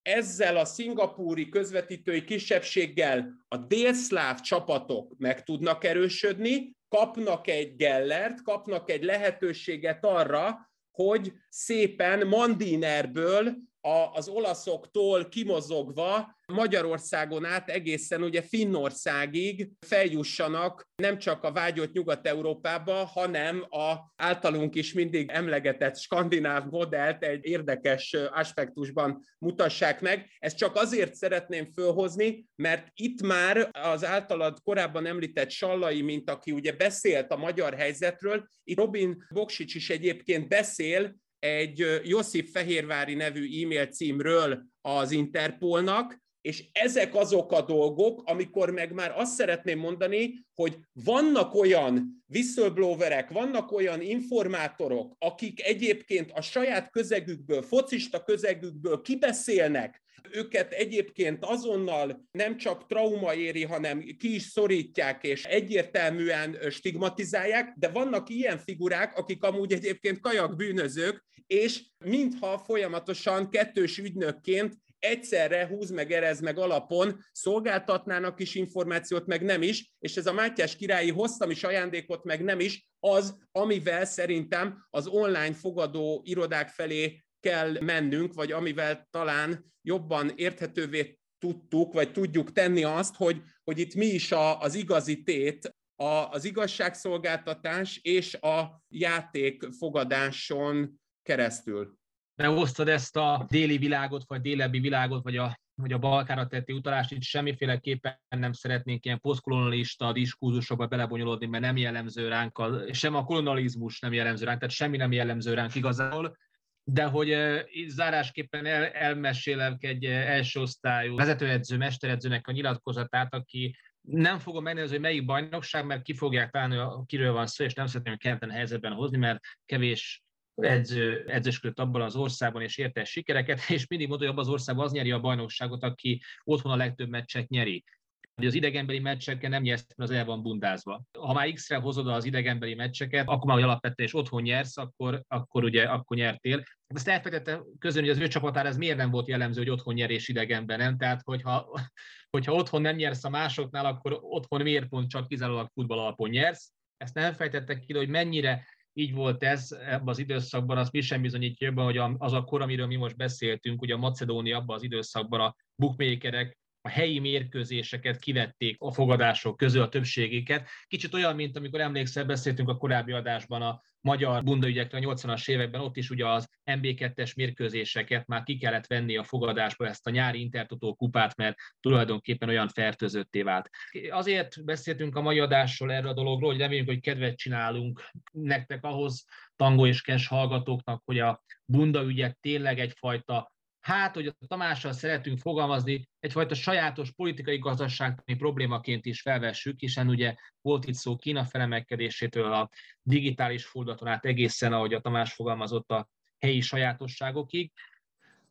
ezzel a szingapúri közvetítői kisebbséggel a délszláv csapatok meg tudnak erősödni, kapnak egy gellert, kapnak egy lehetőséget arra, hogy szépen Mandinerből a, az olaszoktól kimozogva Magyarországon át egészen ugye Finnországig feljussanak nem csak a vágyott Nyugat-Európába, hanem a általunk is mindig emlegetett skandináv modellt egy érdekes aspektusban mutassák meg. Ezt csak azért szeretném fölhozni, mert itt már az általad korábban említett Sallai, mint aki ugye beszélt a magyar helyzetről, itt Robin Boksics is egyébként beszél egy Josip Fehérvári nevű e-mail címről az Interpolnak, és ezek azok a dolgok, amikor meg már azt szeretném mondani, hogy vannak olyan whistleblowerek, vannak olyan informátorok, akik egyébként a saját közegükből, focista közegükből kibeszélnek, őket egyébként azonnal nem csak trauma éri, hanem ki is szorítják, és egyértelműen stigmatizálják, de vannak ilyen figurák, akik amúgy egyébként kajak bűnözők, és mintha folyamatosan kettős ügynökként egyszerre húz meg, erez meg alapon szolgáltatnának is információt, meg nem is, és ez a Mátyás királyi hoztam is ajándékot, meg nem is, az, amivel szerintem az online fogadó irodák felé kell mennünk, vagy amivel talán jobban érthetővé tudtuk, vagy tudjuk tenni azt, hogy, hogy itt mi is a, az igazi tét, a, az igazságszolgáltatás és a játékfogadáson keresztül. Megosztod ezt a déli világot, vagy délebbi világot, vagy a hogy a Balkára tetti utalást, itt semmiféleképpen nem szeretnénk ilyen posztkolonialista diskurzusokba belebonyolódni, mert nem jellemző ránk, a, sem a kolonializmus nem jellemző ránk, tehát semmi nem jellemző ránk igazából, de hogy uh, zárásképpen el, elmesélek egy uh, első osztályú vezetőedző, mesteredzőnek a nyilatkozatát, aki nem fogom megnézni, hogy melyik bajnokság, mert ki fogják találni, kiről van szó, és nem szeretném keleten helyzetben hozni, mert kevés edző, edzősködött abban az országban, és érte sikereket, <laughs> és mindig mondta, hogy abban az országban az nyeri a bajnokságot, aki otthon a legtöbb meccset nyeri hogy az idegenbeli meccseken nem nyersz, mert az el van bundázva. Ha már X-re hozod az idegenbeli meccseket, akkor már, hogy alapvetően és otthon nyersz, akkor, akkor ugye akkor nyertél. Ezt elfelejtette közön, hogy az ő csapatára ez miért nem volt jellemző, hogy otthon nyerés idegenben, nem? Tehát, hogyha, <laughs> hogyha otthon nem nyersz a másoknál, akkor otthon miért pont csak kizárólag futball alapon nyersz. Ezt nem fejtettek ki, hogy mennyire így volt ez ebben az időszakban, az mi sem bizonyítja jobban, hogy az a kor, amiről mi most beszéltünk, ugye a Macedónia abban az időszakban a bookmakerek a helyi mérkőzéseket kivették a fogadások közül a többségéket. Kicsit olyan, mint amikor emlékszel, beszéltünk a korábbi adásban a magyar bundaügyekről a 80-as években, ott is ugye az MB2-es mérkőzéseket már ki kellett venni a fogadásba ezt a nyári Intertotó kupát, mert tulajdonképpen olyan fertőzötté vált. Azért beszéltünk a mai adásról erről a dologról, hogy reméljük, hogy kedvet csinálunk nektek ahhoz, tangó és kes hallgatóknak, hogy a bunda ügyek tényleg egyfajta hát, hogy a Tamással szeretünk fogalmazni, egyfajta sajátos politikai gazdaságtani problémaként is felvessük, hiszen ugye volt itt szó Kína felemelkedésétől a digitális fordulaton át egészen, ahogy a Tamás fogalmazott, a helyi sajátosságokig.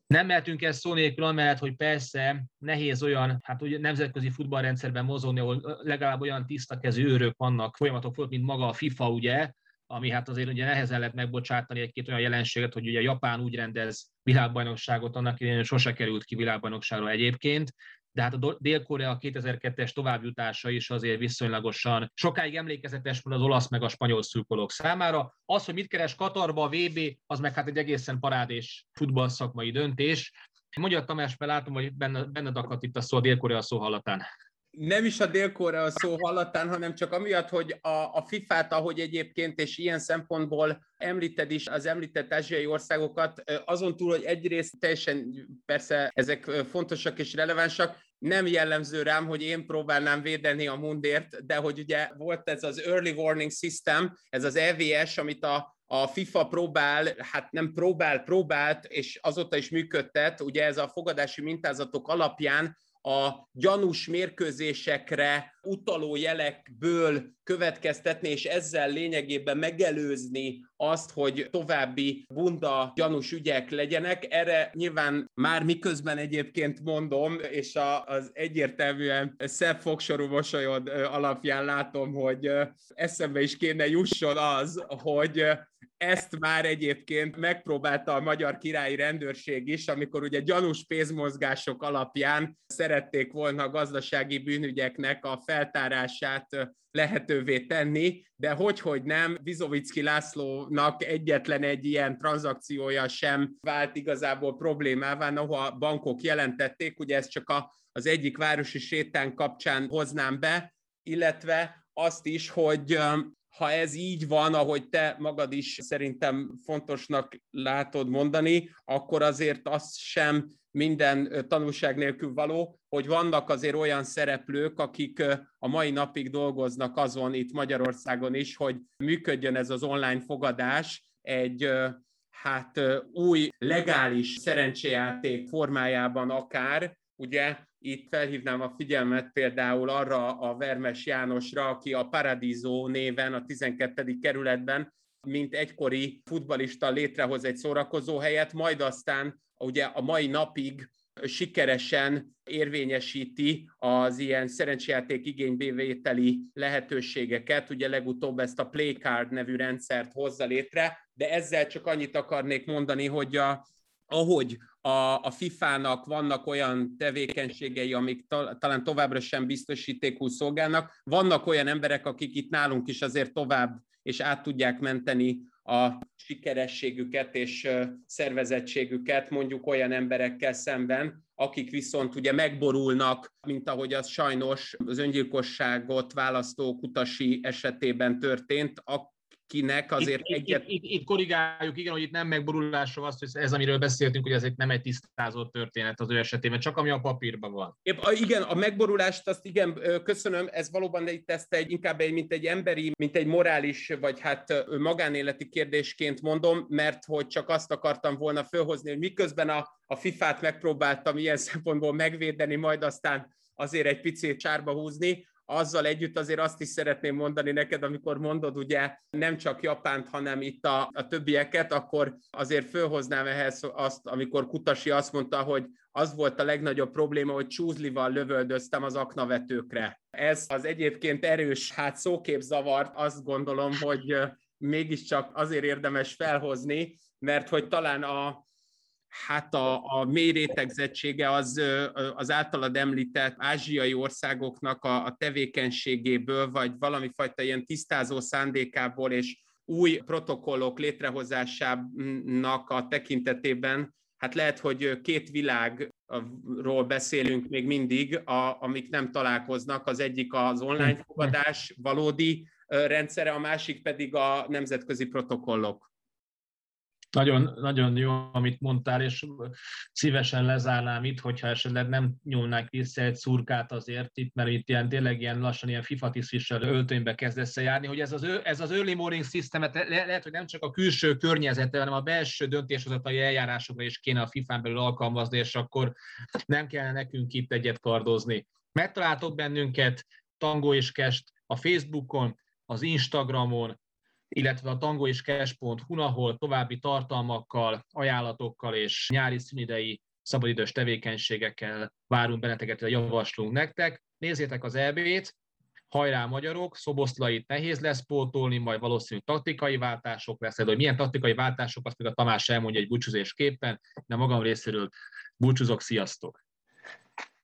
Nem mehetünk ezt szó nélkül, amellett, hogy persze nehéz olyan, hát ugye nemzetközi futballrendszerben mozogni, ahol legalább olyan tiszta kezű őrök vannak, folyamatok volt, mint maga a FIFA, ugye, ami hát azért ugye nehezen lehet megbocsátani egy-két olyan jelenséget, hogy ugye Japán úgy rendez világbajnokságot, annak idején sose került ki világbajnokságra egyébként, de hát a Dél-Korea 2002-es továbbjutása is azért viszonylagosan sokáig emlékezetes volt az olasz meg a spanyol szurkolók számára. Az, hogy mit keres Katarba a VB, az meg hát egy egészen parádés futballszakmai döntés. Mondja Tamás, mert látom, hogy benned, benned akadt itt a szó a Dél-Korea szó hallatán nem is a dél szó hallatán, hanem csak amiatt, hogy a, a FIFA-t, ahogy egyébként, és ilyen szempontból említed is az említett ázsiai országokat, azon túl, hogy egyrészt teljesen persze ezek fontosak és relevánsak, nem jellemző rám, hogy én próbálnám védeni a mundért, de hogy ugye volt ez az Early Warning System, ez az EVS, amit a, a FIFA próbál, hát nem próbál, próbált, és azóta is működtet, ugye ez a fogadási mintázatok alapján a gyanús mérkőzésekre utaló jelekből következtetni, és ezzel lényegében megelőzni azt, hogy további bunda gyanús ügyek legyenek. Erre nyilván már miközben egyébként mondom, és az egyértelműen szebb fogsorú mosolyod alapján látom, hogy eszembe is kéne jusson az, hogy ezt már egyébként megpróbálta a magyar királyi rendőrség is, amikor ugye gyanús pénzmozgások alapján szerették volna a gazdasági bűnügyeknek a feltárását lehetővé tenni, de hogy, hogy nem, Vizovicki Lászlónak egyetlen egy ilyen tranzakciója sem vált igazából problémává, noha bankok jelentették, ugye ez csak a, az egyik városi sétán kapcsán hoznám be, illetve azt is, hogy ha ez így van, ahogy te magad is szerintem fontosnak látod mondani, akkor azért az sem minden tanulság nélkül való, hogy vannak azért olyan szereplők, akik a mai napig dolgoznak azon itt Magyarországon is, hogy működjön ez az online fogadás egy hát új legális szerencséjáték formájában akár, ugye itt felhívnám a figyelmet például arra a Vermes Jánosra, aki a Paradiso néven a 12. kerületben, mint egykori futbalista létrehoz egy szórakozó helyet, majd aztán ugye a mai napig sikeresen érvényesíti az ilyen szerencsejáték igénybevételi lehetőségeket. Ugye legutóbb ezt a Playcard nevű rendszert hozza létre, de ezzel csak annyit akarnék mondani, hogy a, ahogy a, a FIFA-nak vannak olyan tevékenységei, amik ta, talán továbbra sem biztosítékul szolgálnak, vannak olyan emberek, akik itt nálunk is azért tovább és át tudják menteni a sikerességüket és szervezettségüket mondjuk olyan emberekkel szemben, akik viszont ugye megborulnak, mint ahogy az sajnos az öngyilkosságot választó kutasi esetében történt, kinek azért itt, egyet... Itt, itt, itt korrigáljuk, igen, hogy itt nem megborulásról azt, hogy ez, amiről beszéltünk, hogy ez egy, nem egy tisztázott történet az ő esetében, csak ami a papírban van. Épp, igen, a megborulást azt igen, köszönöm, ez valóban itt ezt egy, inkább egy, mint egy emberi, mint egy morális, vagy hát magánéleti kérdésként mondom, mert hogy csak azt akartam volna fölhozni, hogy miközben a, a FIFA-t megpróbáltam ilyen <laughs> szempontból megvédeni, majd aztán azért egy picit sárba húzni, azzal együtt azért azt is szeretném mondani neked, amikor mondod ugye nem csak Japánt, hanem itt a, a többieket, akkor azért fölhoznám ehhez azt, amikor Kutasi azt mondta, hogy az volt a legnagyobb probléma, hogy csúzlival lövöldöztem az aknavetőkre. Ez az egyébként erős hát szóképzavart azt gondolom, hogy mégiscsak azért érdemes felhozni, mert hogy talán a, hát a, a mély rétegzettsége az, az általad említett ázsiai országoknak a, a tevékenységéből, vagy valami fajta ilyen tisztázó szándékából és új protokollok létrehozásának a tekintetében, hát lehet, hogy két világról beszélünk még mindig, a, amik nem találkoznak. Az egyik az online fogadás valódi rendszere, a másik pedig a nemzetközi protokollok. Nagyon, nagyon jó, amit mondtál, és szívesen lezárnám itt, hogyha esetleg nem nyúlnák vissza egy szurkát azért itt, mert itt ilyen, tényleg ilyen lassan ilyen FIFA tisztviselő öltönybe kezd járni, hogy ez az, ez az early morning systemet le, lehet, hogy nem csak a külső környezete, hanem a belső döntéshozatai eljárásokra is kéne a FIFA-n belül alkalmazni, és akkor nem kellene nekünk itt egyet kardozni. Megtaláltok bennünket, Tango és Kest a Facebookon, az Instagramon, illetve a tango és cash.hu, ahol további tartalmakkal, ajánlatokkal és nyári szünidei szabadidős tevékenységekkel várunk benneteket, javaslunk nektek. Nézzétek az EB-t, hajrá magyarok, szoboszlait nehéz lesz pótolni, majd valószínűleg taktikai váltások lesz, de hogy milyen taktikai váltások, azt még a Tamás elmondja egy búcsúzésképpen, de magam részéről búcsúzok, sziasztok!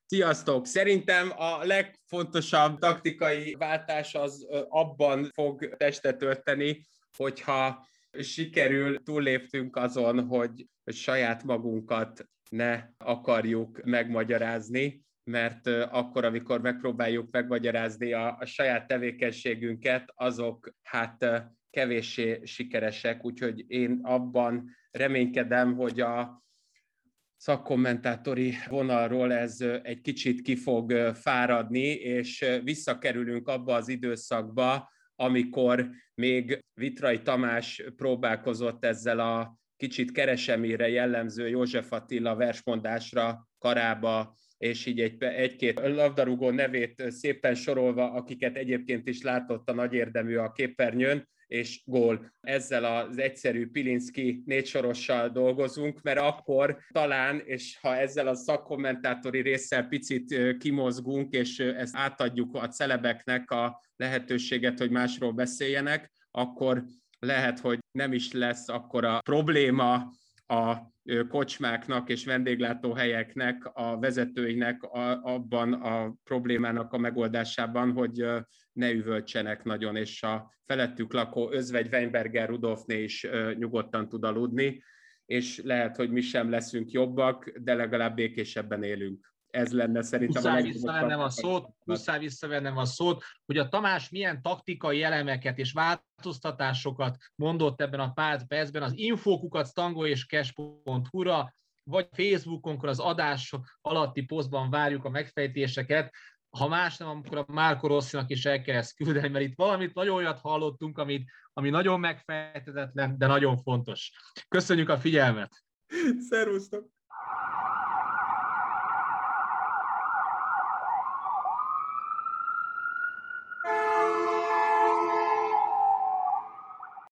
Sziasztok! Szerintem a legfontosabb taktikai váltás az abban fog testet ölteni, hogyha sikerül túlléptünk azon, hogy saját magunkat ne akarjuk megmagyarázni, mert akkor, amikor megpróbáljuk megmagyarázni a, a saját tevékenységünket, azok hát kevéssé sikeresek, úgyhogy én abban reménykedem, hogy a szakkommentátori vonalról ez egy kicsit ki fog fáradni, és visszakerülünk abba az időszakba, amikor még Vitrai Tamás próbálkozott ezzel a kicsit keresemére jellemző József Attila versmondásra karába és így egy, egy-két labdarúgó nevét szépen sorolva, akiket egyébként is látott a nagy érdemű a képernyőn, és gól. Ezzel az egyszerű Pilinszki négysorossal dolgozunk, mert akkor talán, és ha ezzel a szakkommentátori résszel picit kimozgunk, és ezt átadjuk a celebeknek a lehetőséget, hogy másról beszéljenek, akkor lehet, hogy nem is lesz akkor a probléma a kocsmáknak és vendéglátóhelyeknek, a vezetőinek a, abban a problémának a megoldásában, hogy ne üvöltsenek nagyon, és a felettük lakó özvegy Weinberger Rudolfné is nyugodtan tud aludni, és lehet, hogy mi sem leszünk jobbak, de legalább békésebben élünk ez lenne szerintem muszáj a visszavennem a szót, muszáj visszavennem a szót, hogy a Tamás milyen taktikai elemeket és változtatásokat mondott ebben a pár percben, az infókukat tango és cash.hu-ra, vagy Facebookonkon az adás alatti posztban várjuk a megfejtéseket, ha más nem, akkor a Márko Rosszinak is el kell ezt küldeni, mert itt valamit nagyon olyat hallottunk, amit, ami nagyon megfejtetetlen, de nagyon fontos. Köszönjük a figyelmet! Szervusztok!